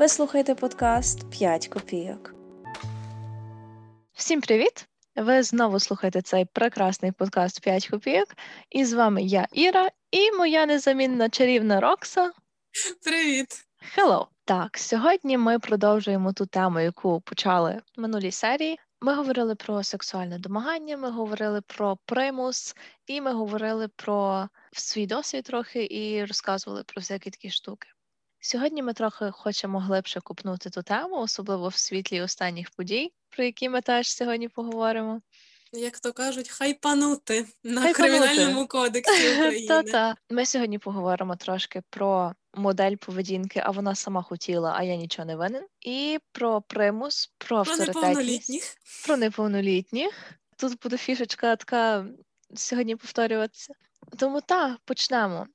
Ви слухаєте подкаст «5 копійок. Всім привіт! Ви знову слухаєте цей прекрасний подкаст «5 копійок. І з вами я, Іра, і моя незамінна чарівна Рокса. Привіт! Hello! Так, сьогодні ми продовжуємо ту тему, яку почали в минулій серії. Ми говорили про сексуальне домагання, ми говорили про примус, і ми говорили про свій досвід трохи і розказували про всякі такі штуки. Сьогодні ми трохи хочемо глибше купнути ту тему, особливо в світлі останніх подій, про які ми теж сьогодні поговоримо. Як то кажуть, хайпанути на Хайпанути. кримінальному кодексі України. Та-та. Ми сьогодні поговоримо трошки про модель поведінки, а вона сама хотіла, а я нічого не винен. І про примус, про Про авторитетність, неповнолітніх. про неповнолітніх. Тут буде фішечка така сьогодні повторюватися. Тому так, почнемо.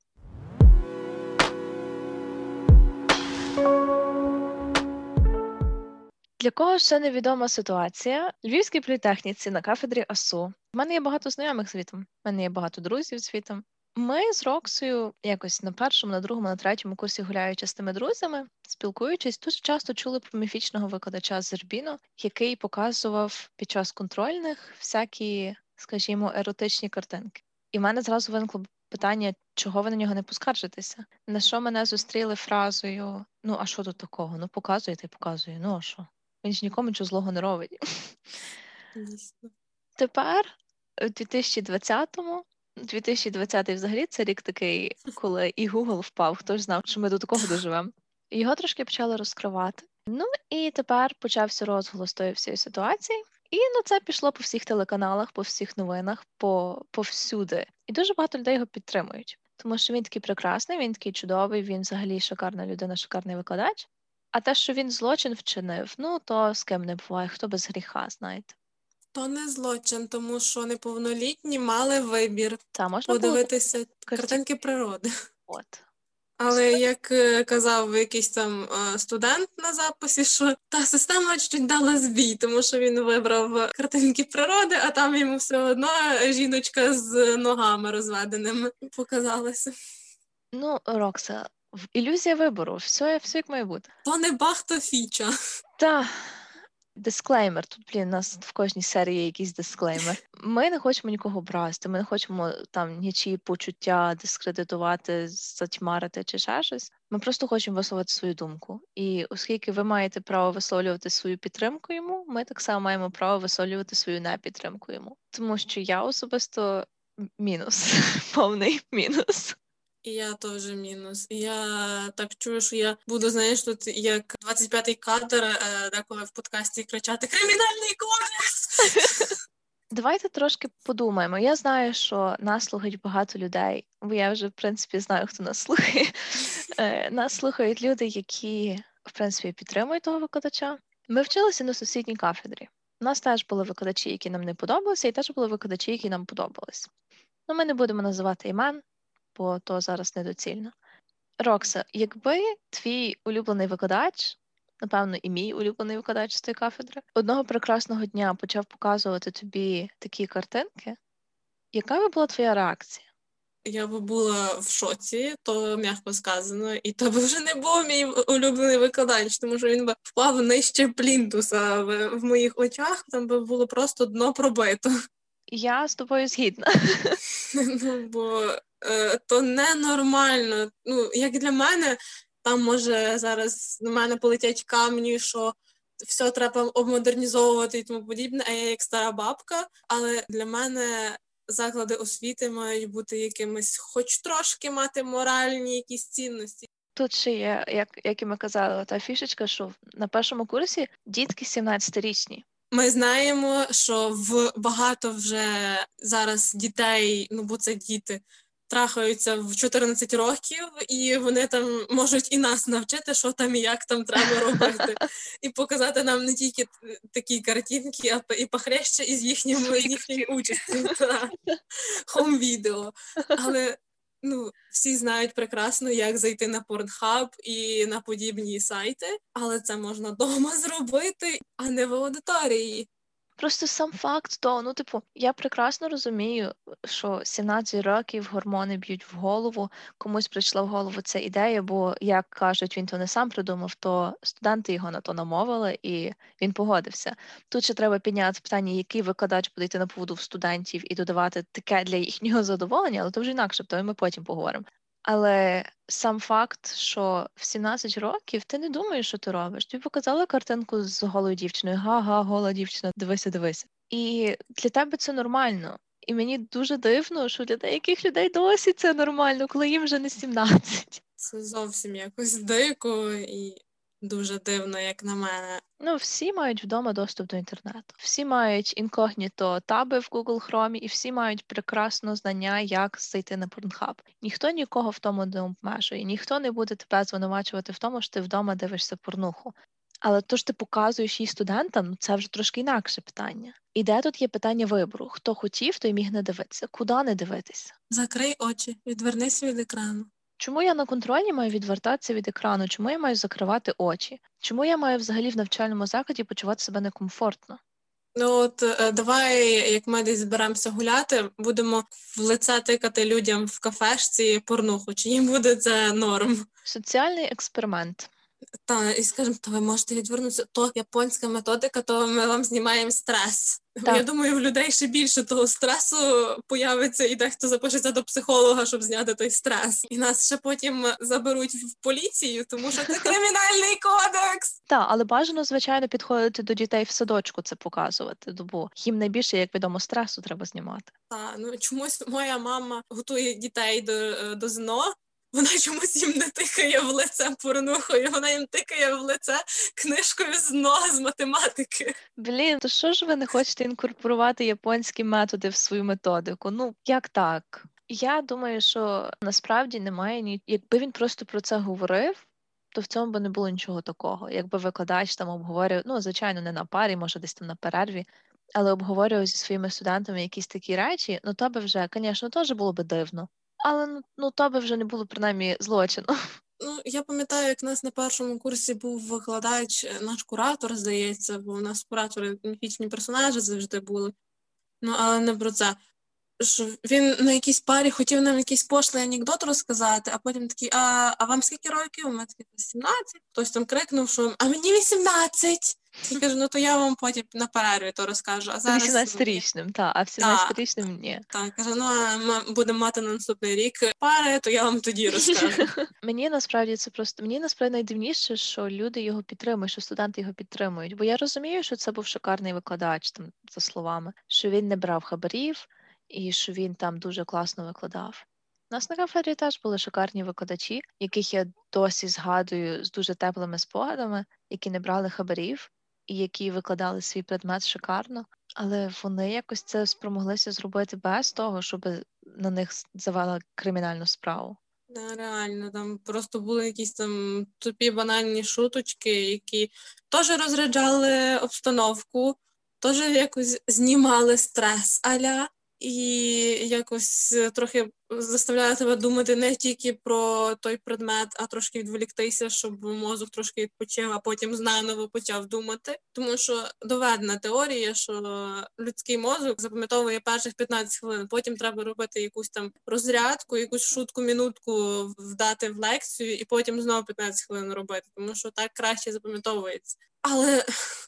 Для кого ще невідома ситуація? Львівській політехніці на кафедрі АСУ. У мене є багато знайомих звітом, у мене є багато друзів звітом. Ми з Роксою якось на першому, на другому, на третьому курсі гуляючи з тими друзями, спілкуючись, дуже часто чули про міфічного викладача Зербіно, який показував під час контрольних всякі, скажімо, еротичні картинки. І в мене зразу виникло питання, чого ви на нього не поскаржитеся? На що мене зустріли фразою: ну, а що тут такого? Ну, показує та й показує. Ну а що? Він ж нікому нічого злого не робить. Дійсно. Тепер, у 2020-му, 2020 взагалі це рік такий, коли і Google впав, хто ж знав, що ми до такого доживемо. Його трошки почали розкривати. Ну і тепер почався розголос тої всієї ситуації. І ну це пішло по всіх телеканалах, по всіх новинах, по повсюди. І дуже багато людей його підтримують, тому що він такий прекрасний, він такий чудовий, він взагалі шикарна людина, шикарний викладач. А те, що він злочин вчинив, ну то з ким не буває, хто без гріха, знаєте. То не злочин, тому що неповнолітні мали вибір Та можна було подивитися картинки природи. от. Але як е, казав якийсь там е, студент на записі, що та система чуть дала збій, тому що він вибрав картинки природи, а там йому все одно жіночка з ногами розведеними показалася. Ну, Рокса, ілюзія вибору, все, все як має бути. То не бахто фіча. Та дисклеймер. Тут, блін, у нас в кожній серії є якийсь дисклеймер. Ми не хочемо нікого образити, ми не хочемо там нічиї почуття дискредитувати, затьмарити чи ще щось. Ми просто хочемо висловити свою думку. І оскільки ви маєте право висловлювати свою підтримку йому, ми так само маємо право висловлювати свою непідтримку йому. Тому що я особисто мінус, повний мінус. І я теж мінус. Я так чую, що я буду, знаєш, тут як 25-й кадр, е, деколи в подкасті кричати Кримінальний кодекс! Давайте трошки подумаємо. Я знаю, що нас слухають багато людей, бо я вже, в принципі, знаю, хто нас слухає. Е, Нас слухають люди, які, в принципі, підтримують того викладача. Ми вчилися на сусідній кафедрі. У нас теж були викладачі, які нам не подобалися, і теж були викладачі, які нам подобались. Ну, ми не будемо називати імен, бо то зараз недоцільно. Рокса, якби твій улюблений викладач, напевно, і мій улюблений викладач з тої кафедри, одного прекрасного дня почав показувати тобі такі картинки, яка би була твоя реакція? Я би була в шоці, то м'яко сказано, і то би вже не був мій улюблений викладач, тому що він би впав нижче плінтуса в, в моїх очах, там би було просто дно пробито. Я з тобою згідна. Ну, бо то ненормально. Ну, як для мене, там може зараз на мене полетять камні, що все треба обмодернізовувати і тому подібне, а я як стара бабка. Але для мене заклади освіти мають бути якимись, хоч трошки мати моральні якісь цінності. Тут ще є, як, як і ми казали, та фішечка, що на першому курсі дітки 17-річні. Ми знаємо, що в багато вже зараз дітей, ну бо це діти, трахаються в 14 років, і вони там можуть і нас навчити, що там і як там треба робити, і показати нам не тільки такі картинки, а і похреща із їхньою участю. та, Хом-відео. Але ну, всі знають прекрасно, як зайти на Pornhub і на подібні сайти, але це можна вдома зробити, а не в аудиторії. Просто сам факт того, ну, типу, я прекрасно розумію, що 17 років гормони б'ють в голову, комусь прийшла в голову ця ідея, бо, як кажуть, він то не сам придумав, то студенти його на то намовили, і він погодився. Тут ще треба підняти питання, який викладач буде йти на поводу в студентів і додавати таке для їхнього задоволення, але то вже інакше, то ми потім поговоримо. Але сам факт, що в 17 років ти не думаєш, що ти робиш. Тобі показали картинку з голою дівчиною, га-га, гола дівчина, дивися, дивися. І для тебе це нормально. І мені дуже дивно, що для деяких людей досі це нормально, коли їм вже не 17. Це зовсім якось дико і дуже дивно, як на мене. Ну, всі мають вдома доступ до інтернету. Всі мають інкогніто таби в Google Chrome, і всі мають прекрасно знання, як зайти на Pornhub. Ніхто нікого в тому не обмежує, ніхто не буде тебе звинувачувати в тому, що ти вдома дивишся порнуху. Але то ж ти показуєш її студентам, це вже трошки інакше питання. І де тут є питання вибору? Хто хотів, той міг не дивитися, куди не дивитися. Закрий очі, відвернись від екрану. Чому я на контролі маю відвертатися від екрану? Чому я маю закривати очі? Чому я маю взагалі в навчальному закладі почувати себе некомфортно? Ну от е, давай, як ми десь зберемося гуляти, будемо в лице тикати людям в кафешці порнуху. Чи їм буде це норм? Соціальний експеримент. Та і скажемо, то ви можете відвернутися, то японська методика, то ми вам знімаємо стрес. Так. Я думаю, в людей ще більше того стресу появиться, і дехто запишеться до психолога, щоб зняти той стрес. І нас ще потім заберуть в поліцію, тому що це кримінальний кодекс. Так, але бажано, звичайно, підходити до дітей в садочку це показувати, бо їм найбільше, як відомо, стресу треба знімати. Та ну чомусь моя мама готує дітей до, е, до ЗНО. Вона чомусь їм не тикає в лице порнухою, вона їм тикає в лице книжкою з ЗНО з математики. Блін, то що ж ви не хочете інкорпорувати японські методи в свою методику? Ну як так? Я думаю, що насправді немає ні. Якби він просто про це говорив, то в цьому би не було нічого такого. Якби викладач там обговорював, ну звичайно, не на парі, може десь там на перерві, але обговорював зі своїми студентами якісь такі речі, ну то би вже, звісно, теж було би дивно. Але ну, ну то би вже не було принаймні злочину. Ну, я пам'ятаю, як у нас на першому курсі був викладач, е, наш куратор, здається, бо у нас куратори міфічні персонажі завжди були. Ну, але не про це. Що він на якійсь парі хотів нам якийсь пошлий анекдот розказати, а потім такий, а, а вам скільки років? Ми такі 17. Хтось там крикнув, що а мені 18. І кажу, ну то я вам потім на перерві то розкажу. А зараз 18-річним, так, а в 17-річним ні. Так, кажу, ну а ми будемо мати на наступний рік пари, то я вам тоді розкажу. Мені насправді це просто мені насправді найдивніше, що люди його підтримують, що студенти його підтримують. Бо я розумію, що це був шикарний викладач, там за словами, що він не брав хабарів і що він там дуже класно викладав. У нас на кафедрі теж були шикарні викладачі, яких я досі згадую з дуже теплими спогадами, які не брали хабарів і які викладали свій предмет шикарно, але вони якось це спромоглися зробити без того, щоб на них завели кримінальну справу. Да, реально, там просто були якісь там тупі банальні шуточки, які теж розряджали обстановку, теж якось знімали стрес аля, і якось е, трохи заставляє тебе думати не тільки про той предмет, а трошки відволіктися, щоб мозок трошки відпочив, а потім знаново почав думати. Тому що доведена теорія, що людський мозок запам'ятовує перших 15 хвилин, потім треба робити якусь там розрядку, якусь шутку, мінутку вдати в лекцію, і потім знову 15 хвилин робити, тому що так краще запам'ятовується. Але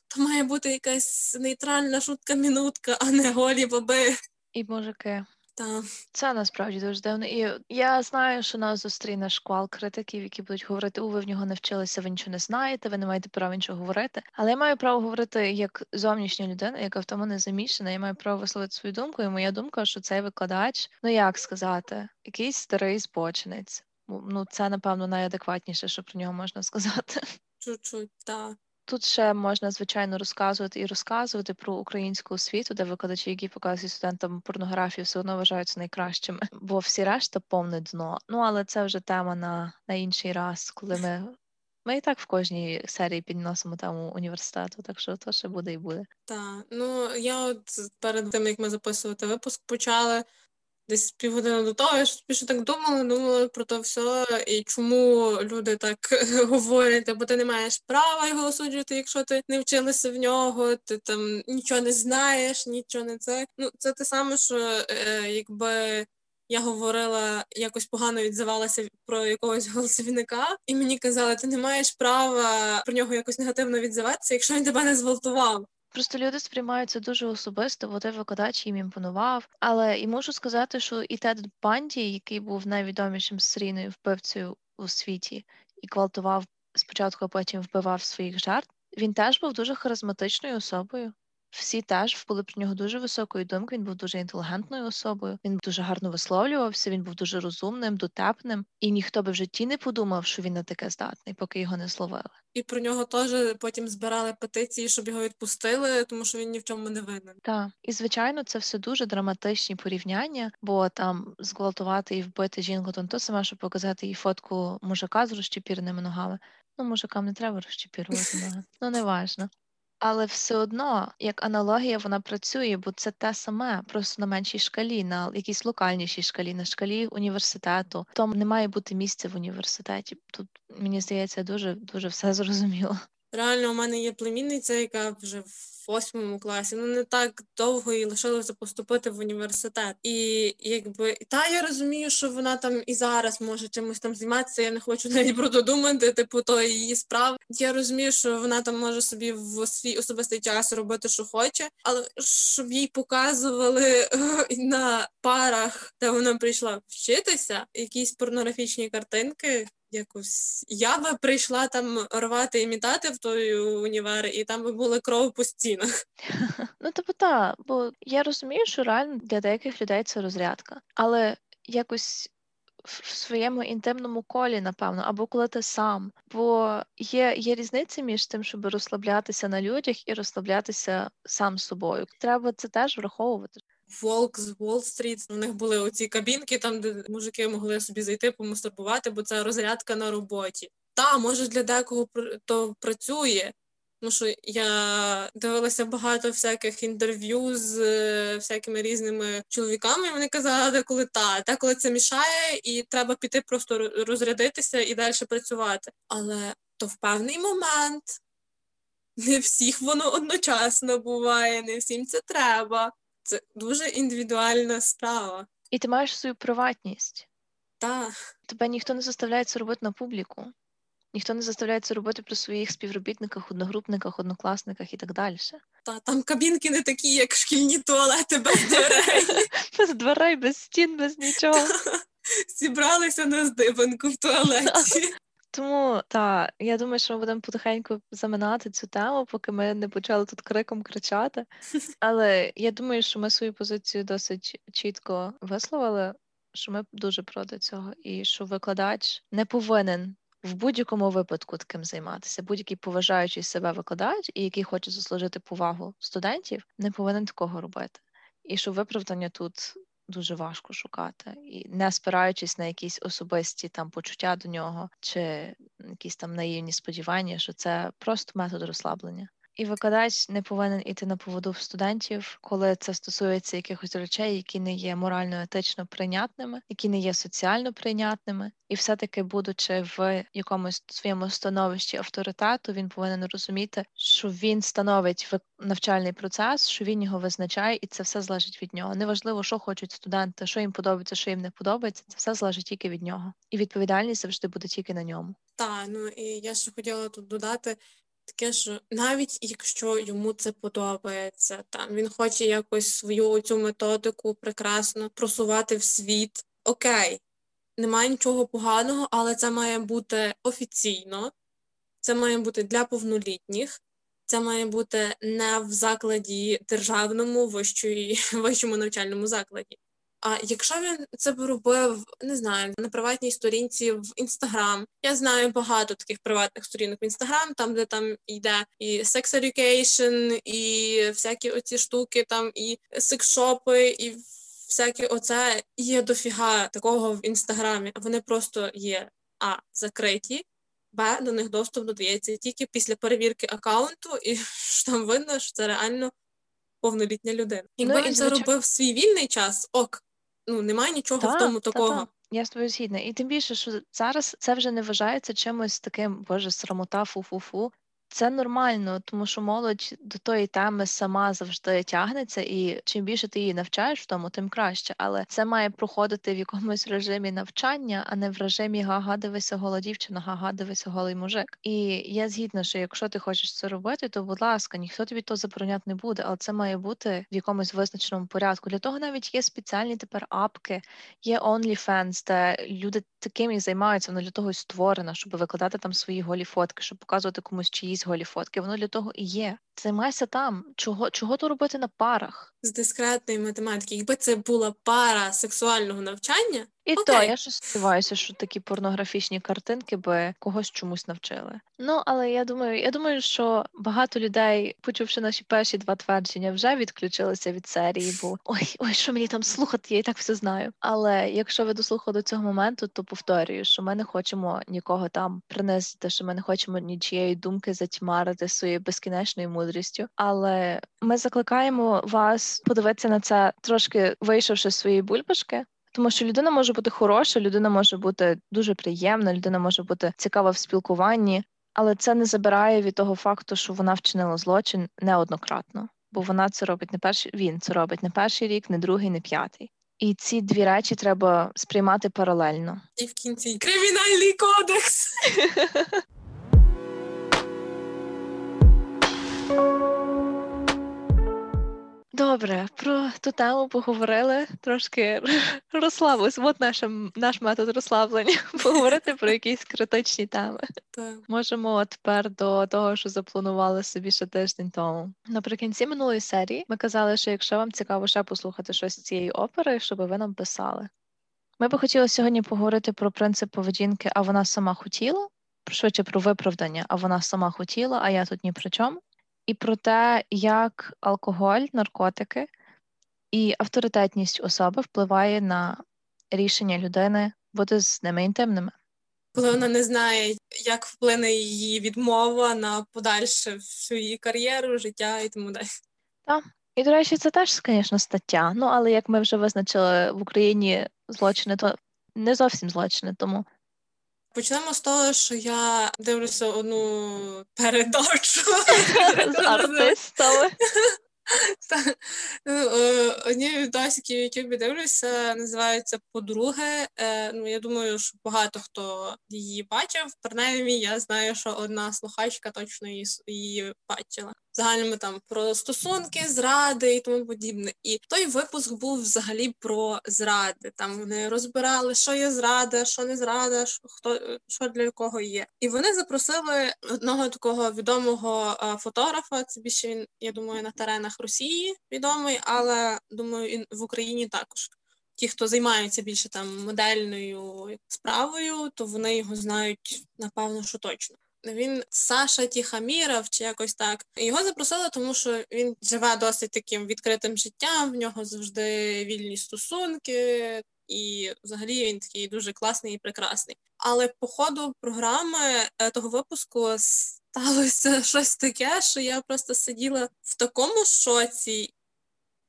то має бути якась нейтральна шутка, мінутка, а не голі баби. І мужики. Та Це насправді дуже дивно. І я знаю, що нас зустріне шквал критиків, які будуть говорити, у ви в нього не вчилися, ви нічого не знаєте, ви не маєте права нічого говорити. Але я маю право говорити як зовнішня людина, яка в тому не замішана. Я маю право висловити свою думку. І моя думка, що цей викладач, ну як сказати, якийсь старий збочинець. Ну, це напевно найадекватніше, що про нього можна сказати. чуть-чуть, так. Тут ще можна звичайно розказувати і розказувати про українську освіту, де викладачі, які показують студентам порнографію, все одно вважаються найкращими, бо всі решта повне дно. Ну але це вже тема на, на інший раз, коли ми. Ми і так в кожній серії підносимо тему університету, так що то ще буде і буде. Так, ну я от перед тим як ми записувати випуск почали, десь півгодини до того, я ж так думала, думала про то все, і чому люди так говорять, бо ти не маєш права його осуджувати, якщо ти не вчилася в нього, ти там нічого не знаєш, нічого не це. Ну, це те саме, що е, якби. Я говорила, якось погано відзивалася про якогось голосовника, і мені казали, ти не маєш права про нього якось негативно відзиватися, якщо він тебе не зґвалтував. Просто люди сприймаються дуже особисто, бо той викладач їм імпонував. Але і можу сказати, що і Тед Банді, який був найвідомішим серійною вбивцею у світі і гвалтував спочатку, а потім вбивав своїх жарт, він теж був дуже харизматичною особою. Всі теж були про нього дуже високої думки. Він був дуже інтелігентною особою. Він дуже гарно висловлювався. Він був дуже розумним, дотепним, і ніхто би в житті не подумав, що він на таке здатний, поки його не зловили. І про нього теж потім збирали петиції, щоб його відпустили, тому що він ні в чому не винен. Так, і звичайно, це все дуже драматичні порівняння, бо там зґвалтувати і вбити жінку, то не то саме, щоб показати їй фотку мужика з розчепіреними ногами. Ну, мужикам не треба розчепірувати ноги. Ну, не важно. Але все одно, як аналогія, вона працює, бо це те саме, просто на меншій шкалі, на якійсь локальнішій шкалі, на шкалі університету. Тому не має бути місця в університеті. Тут мені здається, дуже дуже все зрозуміло. Реально, у мене є племінниця, яка вже в восьмому класі. Ну не так довго і лишилося поступити в університет. І якби та я розумію, що вона там і зараз може чимось там займатися. Я не хочу навіть про то думати, типу то її справ. Я розумію, що вона там може собі в свій особистий час робити, що хоче, але щоб їй показували на парах, де вона прийшла вчитися, якісь порнографічні картинки якось я би прийшла там рвати імітати в той універ, і там би була кров по стінах. Ну, типу, так, бо я розумію, що реально для деяких людей це розрядка, але якось. В своєму інтимному колі, напевно, або коли ти сам. Бо є є різниця між тим, щоб розслаблятися на людях і розслаблятися сам собою. Треба це теж враховувати. Волк з Уолл-стріт, У них були оці кабінки, там де мужики могли собі зайти, помастурбувати, бо це розрядка на роботі. Та може для декого то працює. Тому що я дивилася багато всяких інтерв'ю з е, всякими різними чоловіками. Вони казали, коли та деколи це мішає, і треба піти просто розрядитися і далі працювати. Але то в певний момент не всіх воно одночасно буває, не всім це треба. Це дуже індивідуальна справа. І ти маєш свою приватність. Так. Тебе ніхто не заставляє це робити на публіку. Ніхто не заставляє це робити при своїх співробітниках, одногрупниках, однокласниках і так далі. Та там кабінки не такі, як шкільні туалети без дверей. Без дверей, без стін, без нічого. Зібралися на здибанку в туалеті. Тому так, я думаю, що ми будемо потихеньку заминати цю тему, поки ми не почали тут криком кричати. Але я думаю, що ми свою позицію досить чітко висловили, що ми дуже проти цього, і що викладач не повинен в будь-якому випадку таким займатися. Будь-який поважаючий себе викладач і який хоче заслужити повагу студентів, не повинен такого робити. І що виправдання тут дуже важко шукати, і не спираючись на якісь особисті там почуття до нього, чи якісь там наївні сподівання, що це просто метод розслаблення. І викладач не повинен іти на поводу в студентів, коли це стосується якихось речей, які не є морально етично прийнятними, які не є соціально прийнятними, і все-таки, будучи в якомусь своєму становищі авторитету, він повинен розуміти, що він становить навчальний процес, що він його визначає, і це все залежить від нього. Неважливо, що хочуть студенти, що їм подобається, що їм не подобається. Це все залежить тільки від нього, і відповідальність завжди буде тільки на ньому. Так, ну і я ще хотіла тут додати, таке, що навіть якщо йому це подобається, там він хоче якось свою цю методику прекрасно просувати в світ. Окей, немає нічого поганого, але це має бути офіційно, це має бути для повнолітніх, це має бути не в закладі державному вищої, вищому навчальному закладі. А якщо він це б робив, не знаю, на приватній сторінці в інстаграм, я знаю багато таких приватних сторінок в інстаграм, там де там йде і sex education, і всякі оці штуки, там і секшопи, і всяке оце є дофіга такого в інстаграмі. Вони просто є а закриті. Б, до них доступ додається тільки після перевірки аккаунту, і що там видно, що це реально повнолітня людина. Якби ну, він це робив свій вільний час, ок, ну немає нічого Та, в тому та, такого. та. Я з тобою згідна. І тим більше, що зараз це вже не вважається чимось таким, боже, срамота, фу-фу-фу. Це нормально, тому що молодь до тої теми сама завжди тягнеться, і чим більше ти її навчаєш в тому, тим краще. Але це має проходити в якомусь режимі навчання, а не в режимі га-га, дивися гола дівчина, га-га, дивися голий мужик. І я згідна, що якщо ти хочеш це робити, то будь ласка, ніхто тобі то забороняти не буде, але це має бути в якомусь визначеному порядку. Для того навіть є спеціальні тепер апки, є OnlyFans, де люди таким займаються, воно для того і створено, щоб викладати там свої голі фотки, щоб показувати комусь чиїсь голі фотки. Воно для того і є. Займайся там. Чого чого то робити на парах? З дискретної математики. Якби це була пара сексуального навчання, І Окей. то я ж сподіваюся, що такі порнографічні картинки би когось чомусь навчили. Ну але я думаю, я думаю, що багато людей, почувши наші перші два твердження, вже відключилися від серії, бо ой, ой, що мені там слухати, я і так все знаю. Але якщо ви дослухали до цього моменту, то повторюю, що ми не хочемо нікого там принести, що ми не хочемо нічієї думки затьмарити своєю безкінечною мудрістю. Але ми закликаємо вас подивитися на це трошки вийшовши з своєї бульбашки. Тому що людина може бути хороша, людина може бути дуже приємна, людина може бути цікава в спілкуванні, але це не забирає від того факту, що вона вчинила злочин неоднократно, бо вона це робить не перший він це робить не перший рік, не другий, не п'ятий. І ці дві речі треба сприймати паралельно. і в кінці кримінальний кодекс. Добре, про ту тему поговорили трошки розслабились. От наш, наш метод розслаблення поговорити про якісь критичні теми. Так. Можемо тепер до того, що запланували собі ще тиждень тому. Наприкінці минулої серії ми казали, що якщо вам цікаво ще послухати щось з цієї опери, щоб ви нам писали. Ми би хотіли сьогодні поговорити про принцип поведінки, а вона сама хотіла, швидше про виправдання, а вона сама хотіла, а я тут ні при чому. І про те, як алкоголь, наркотики і авторитетність особи впливає на рішення людини бути з ними інтимними. Коли вона не знає, як вплине її відмова на подальше всю її кар'єру, життя і тому далі. Так. І, до речі, це теж, звісно, стаття. Ну, але як ми вже визначили в Україні злочини, то не зовсім злочини, тому Почнемо з того, що я дивлюся одну передачу з артистами. Та, ну, е, Одні відосики в Ютубі дивлюся, називаються Подруги. Е, Ну, я думаю, що багато хто її бачив. Принаймні, я знаю, що одна слухачка точно її бачила. В загальному там про стосунки, зради і тому подібне. І той випуск був взагалі про зради. Там вони розбирали, що є зрада, що не зрада, що, хто, що для кого є. І вони запросили одного такого відомого е, фотографа. Це більше він, я думаю, на теренах Росії відомий, але думаю, і в Україні також. Ті, хто займаються більше там модельною справою, то вони його знають напевно, що точно. Він Саша Тіхаміров чи якось так. Його запросили, тому що він живе досить таким відкритим життям. В нього завжди вільні стосунки, і взагалі він такий дуже класний і прекрасний. Але по ходу програми е, того випуску сталося щось таке, що я просто сиділа в такому шоці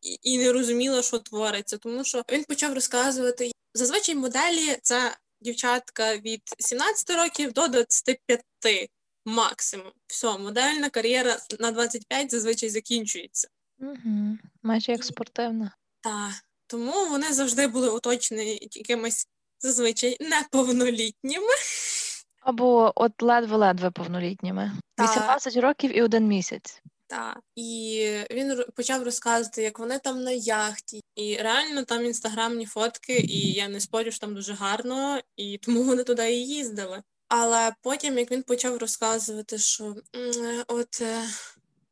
і, і не розуміла, що твориться, тому що він почав розказувати зазвичай моделі це дівчатка від 17 років до 25 максимум. Все, модельна кар'єра на 25 зазвичай закінчується. Угу. Майже як спортивна. Та тому вони завжди були оточені якимись зазвичай неповнолітніми. Або от ледве-ледве повнолітніми. Та. 18 років і один місяць. Та і він почав розказувати, як вони там на яхті, і реально там інстаграмні фотки, і я не спорю, що там дуже гарно, і тому вони туди і їздили. Але потім, як він почав розказувати, що е, от е,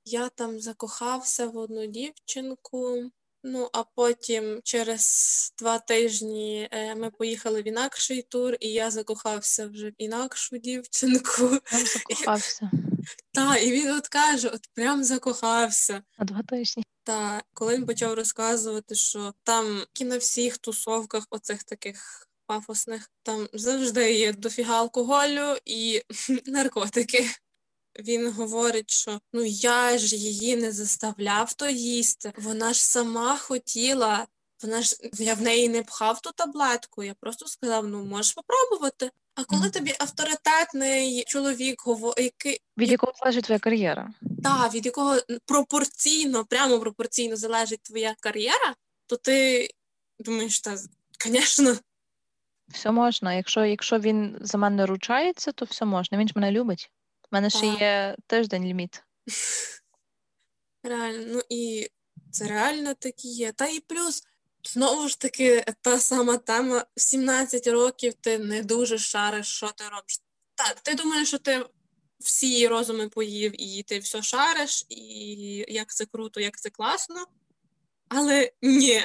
я там закохався в одну дівчинку. Ну, а потім через два тижні е, ми поїхали в інакший тур, і я закохався вже в інакшу дівчинку. Прям закохався Та, і він от каже, от прям закохався. на два тижні. Та коли він почав розказувати, що там і на всіх тусовках, оцих таких пафосних, там завжди є дофіга алкоголю і наркотики. Він говорить, що ну я ж її не заставляв то їсти. Вона ж сама хотіла. вона ж я в неї не пхав ту таблетку. Я просто сказав: ну можеш попробувати. А коли тобі авторитетний чоловік який Від якого залежить твоя кар'єра? та, від якого пропорційно, прямо пропорційно залежить твоя кар'єра, то ти думаєш, та звісно, Все можна. Якщо, якщо він за мене ручається, то все можна. Він ж мене любить. У мене ще Так. є тиждень ліміт. реально, ну і це реально так і є. Та і плюс, знову ж таки, та сама тема: в 17 років ти не дуже шариш, що ти робиш. Та, ти думаєш, що ти всі розуми поїв, і ти все шариш, і як це круто, як це класно. Але ні,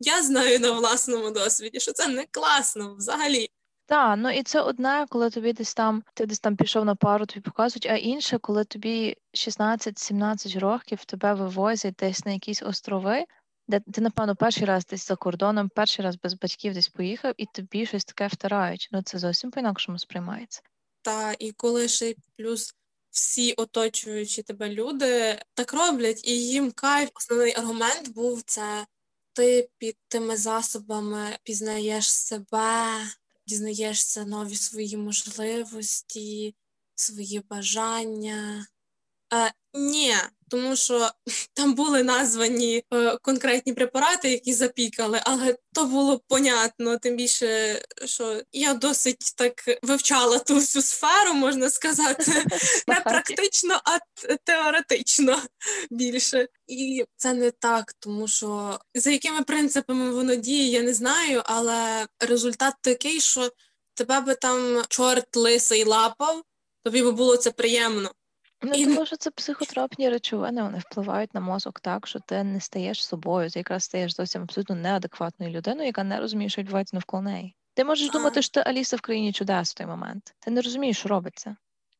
я знаю на власному досвіді, що це не класно взагалі. Так, ну і це одне, коли тобі десь там, ти десь там пішов на пару, тобі показують, а інше, коли тобі 16-17 років тебе вивозять десь на якісь острови, де ти, напевно, перший раз десь за кордоном, перший раз без батьків десь поїхав, і тобі щось таке втирають. Ну це зовсім по-інакшому сприймається. Та і коли ще плюс всі оточуючі тебе люди так роблять, і їм кайф. Основний аргумент був це ти під тими засобами пізнаєш себе, дізнаєшся нові свої можливості, свої бажання. Е, ні, тому що там були названі е, конкретні препарати, які запікали, але то було понятно. Тим більше, що я досить так вивчала ту всю сферу, можна сказати, не практично, а теоретично більше. І це не так, тому що за якими принципами воно діє, я не знаю, але результат такий, що тебе би там чорт лисий лапав, тобі би було це приємно. Ну, І- тому що це психотропні речовини, вони впливають на мозок так, що ти не стаєш собою, ти якраз стаєш зовсім абсолютно неадекватною людиною, яка не розуміє, що відбувається навколо неї. Ти можеш а. думати, що ти Аліса в країні чудес в той момент. Ти не розумієш, що робиться.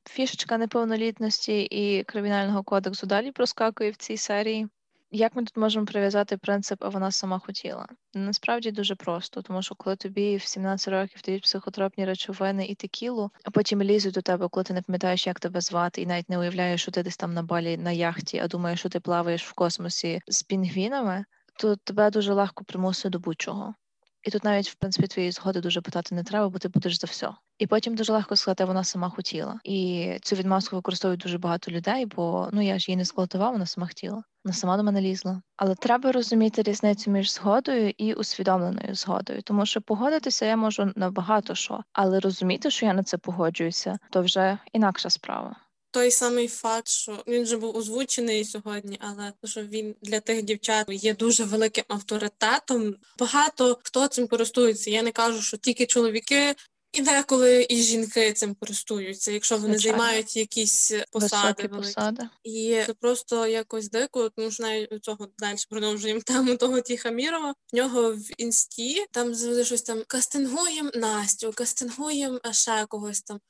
Фішечка неповнолітності і кримінального кодексу далі проскакує в цій серії. Як ми тут можемо прив'язати принцип, а вона сама хотіла? Насправді дуже просто, тому що коли тобі в 17 років дають психотропні речовини і текілу, а потім лізуть до тебе, коли ти не пам'ятаєш, як тебе звати, і навіть не уявляєш, що ти десь там на балі на яхті, а думаєш, що ти плаваєш в космосі з пінгвінами, то тебе дуже легко примусити до будь-чого. І тут навіть, в принципі, твоєї згоди дуже питати не треба, бо ти будеш за все. І потім дуже легко сказати, вона сама хотіла. І цю відмазку використовують дуже багато людей, бо ну я ж її не зґвалтував, вона сама хотіла. Вона сама до мене лізла. Але треба розуміти різницю між згодою і усвідомленою згодою, тому що погодитися я можу на багато що, але розуміти, що я на це погоджуюся, то вже інакша справа. Той самий факт, що він вже був озвучений сьогодні, але що він для тих дівчат є дуже великим авторитетом. Багато хто цим користується. Я не кажу, що тільки чоловіки. І деколи і жінки цим користуються, якщо вони Звичайно. займають якісь посади великі. посади. І це просто якось дико, тому що навіть у цього далі продовжуємо тему того Тіхамірова. В нього в інсті там завжди щось там кастингуємо Настю, кастингуємо ще когось там.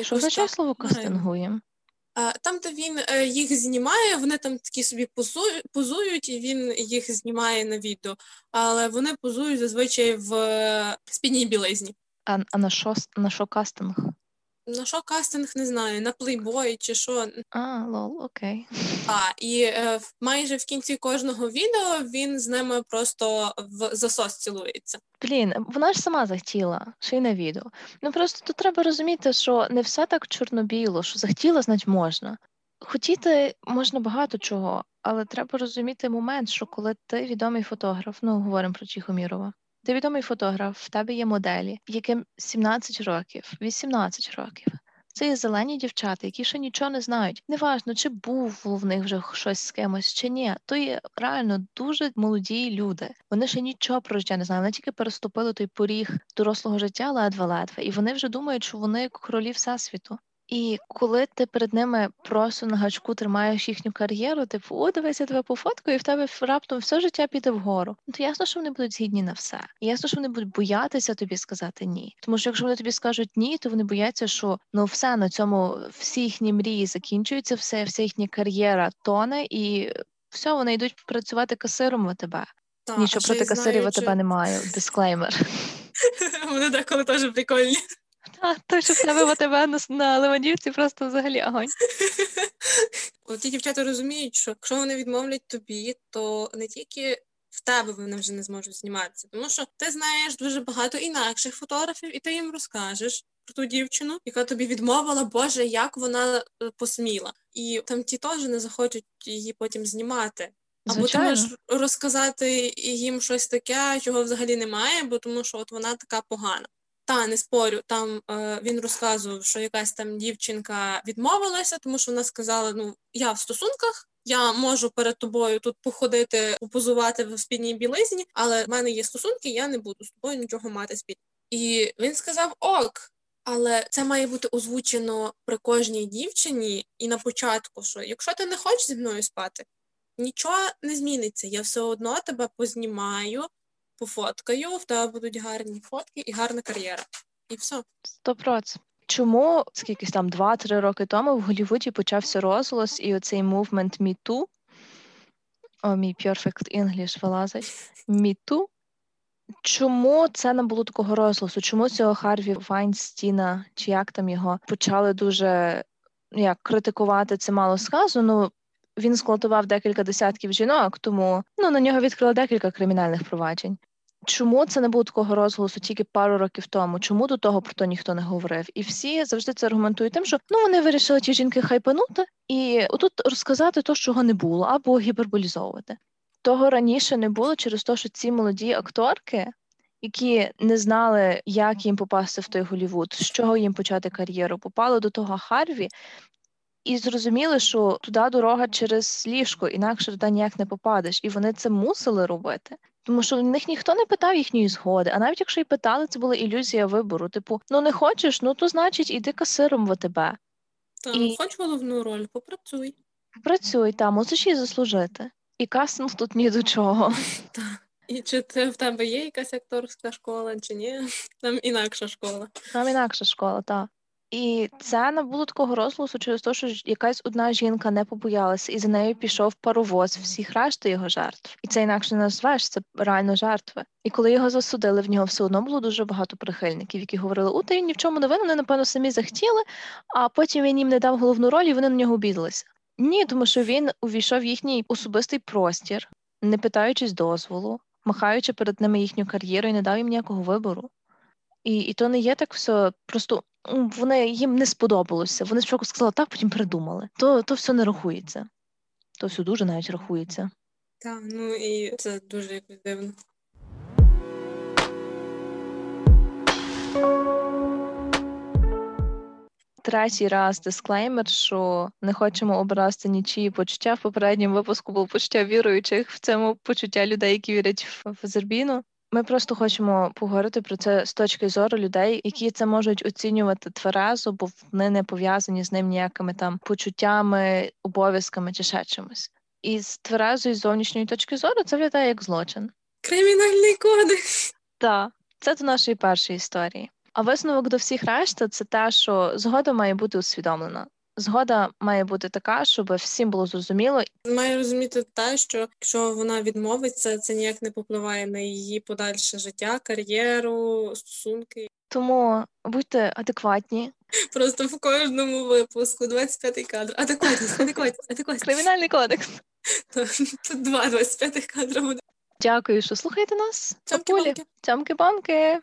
Що означає слово кастингуємо? Там, де він е, їх знімає, вони там такі собі позують, і він їх знімає на відео. Але вони позують зазвичай в е, спідній білизні. А, а на що на що кастинг? На що кастинг не знаю, на плейбой чи що. А, лол, окей. А, і е, майже в кінці кожного відео він з ними просто в засос цілується. Блін, вона ж сама захотіла, ще й на відео. Ну просто тут треба розуміти, що не все так чорно-біло, що захотіла, значить можна. Хотіти можна багато чого, але треба розуміти момент, що коли ти відомий фотограф, ну говоримо про Тихомірова, ти відомий фотограф, в тебе є моделі, яким 17 років, 18 років. Це є зелені дівчата, які ще нічого не знають. Неважно, чи був в них вже щось з кимось, чи ні. То є реально дуже молоді люди. Вони ще нічого про життя не знають. Вони тільки переступили той поріг дорослого життя ледве-ледве, і вони вже думають, що вони королі всесвіту. І коли ти перед ними просто на гачку тримаєш їхню кар'єру, типу, о, дивись, я тебе пофоткаю, і в тебе раптом все життя піде вгору. Ну то ясно, що вони будуть згідні на все. І ясно, що вони будуть боятися тобі сказати ні. Тому що якщо вони тобі скажуть ні, то вони бояться, що ну все на цьому всі їхні мрії закінчуються, все, вся їхня кар'єра тоне, і все, вони йдуть працювати касиром в тебе. Та, Нічого проти касирів у тебе немає. Дисклеймер. Вони деколи теж прикольні. Та той, що в тебе на, на Левандівці, просто взагалі огонь. От ті дівчата розуміють, що якщо вони відмовлять тобі, то не тільки в тебе вони вже не зможуть зніматися. Тому що ти знаєш дуже багато інакших фотографів, і ти їм розкажеш про ту дівчину, яка тобі відмовила, Боже, як вона е, посміла. І там ті теж не захочуть її потім знімати. Або ти можеш розказати їм щось таке, чого взагалі немає, бо тому що от вона така погана. Та не спорю, там е, він розказував, що якась там дівчинка відмовилася, тому що вона сказала: ну я в стосунках, я можу перед тобою тут походити, попозувати в спідній білизні, але в мене є стосунки, я не буду з тобою нічого мати спільно. І він сказав ок. Але це має бути озвучено при кожній дівчині і на початку, що якщо ти не хочеш зі мною спати, нічого не зміниться. Я все одно тебе познімаю, пофоткаю, в тебе будуть гарні фотки і гарна кар'єра. І все. Сто проц. Чому скільки там 2-3 роки тому в Голлівуді почався розголос і оцей мувмент Too, о, мій Perfect English вилазить. Too. Чому це не було такого розголосу? Чому цього Харві Вайнстіна, чи як там його, почали дуже ну, як критикувати це мало сказано? Ну, він зґвалтував декілька десятків жінок, тому ну, на нього відкрили декілька кримінальних проваджень. Чому це не було такого розголосу тільки пару років тому? Чому до того про то ніхто не говорив? І всі завжди це аргументують тим, що ну вони вирішили ті жінки хайпанути і отут розказати то, чого не було, або гіперболізовувати. Того раніше не було через те, що ці молоді акторки, які не знали, як їм попасти в той Голівуд, з чого їм почати кар'єру, попали до того Харві і зрозуміли, що туди дорога через ліжко, інакше туди ніяк не попадеш. І вони це мусили робити. Тому що в них ніхто не питав їхньої згоди. А навіть якщо й питали, це була ілюзія вибору. Типу, ну не хочеш, ну то значить іди касиром в АТБ. Та І- хоч головну роль, попрацюй. Працюй там, мусиш її заслужити. І кастинг тут ні до чого. Та. І чи ти в тебе є якась акторська школа, чи ні? Там інакша школа. Там інакша школа, так. І це не було такого розголосу через те, що якась одна жінка не побоялася, і за нею пішов паровоз всіх решти його жертв. І це інакше не назвеш, це реально жертви. І коли його засудили, в нього все одно було дуже багато прихильників, які говорили, у та він ні в чому не винен, вони, напевно, самі захотіли, а потім він їм не дав головну роль, і вони на нього обідалися. Ні, тому що він увійшов в їхній особистий простір, не питаючись дозволу, махаючи перед ними їхню кар'єру і не дав їм ніякого вибору. І, і то не є так все. Просто вони їм не сподобалося. Вони спочатку сказали так, потім передумали. То, то все не рахується. То все дуже навіть рахується. Так, ну і це дуже якось дивно. Третій раз дисклеймер, що не хочемо образити нічиї почуття. В попередньому випуску було почуття віруючих в цьому почуття людей, які вірять в, в Зербіну. Ми просто хочемо поговорити про це з точки зору людей, які це можуть оцінювати тверезо, бо вони не пов'язані з ним ніякими там почуттями, обов'язками чи ще чимось. І з тверезої зовнішньої точки зору це виглядає як злочин. Кримінальний кодекс. Так, це до нашої першої історії. А висновок до всіх решта це те, що згода має бути усвідомлена. Згода має бути така, щоб всім було зрозуміло. Має розуміти те, що якщо вона відмовиться, це ніяк не попливає на її подальше життя, кар'єру, стосунки. Тому будьте адекватні. Просто в кожному випуску 25-й кадр. Адекватність, адекватність, адекватність. Кримінальний кодекс. Тут два 25-х кадра буде. Дякую, що слухаєте нас. Папулі. Цьомки-бомки. Цьомки-бомки.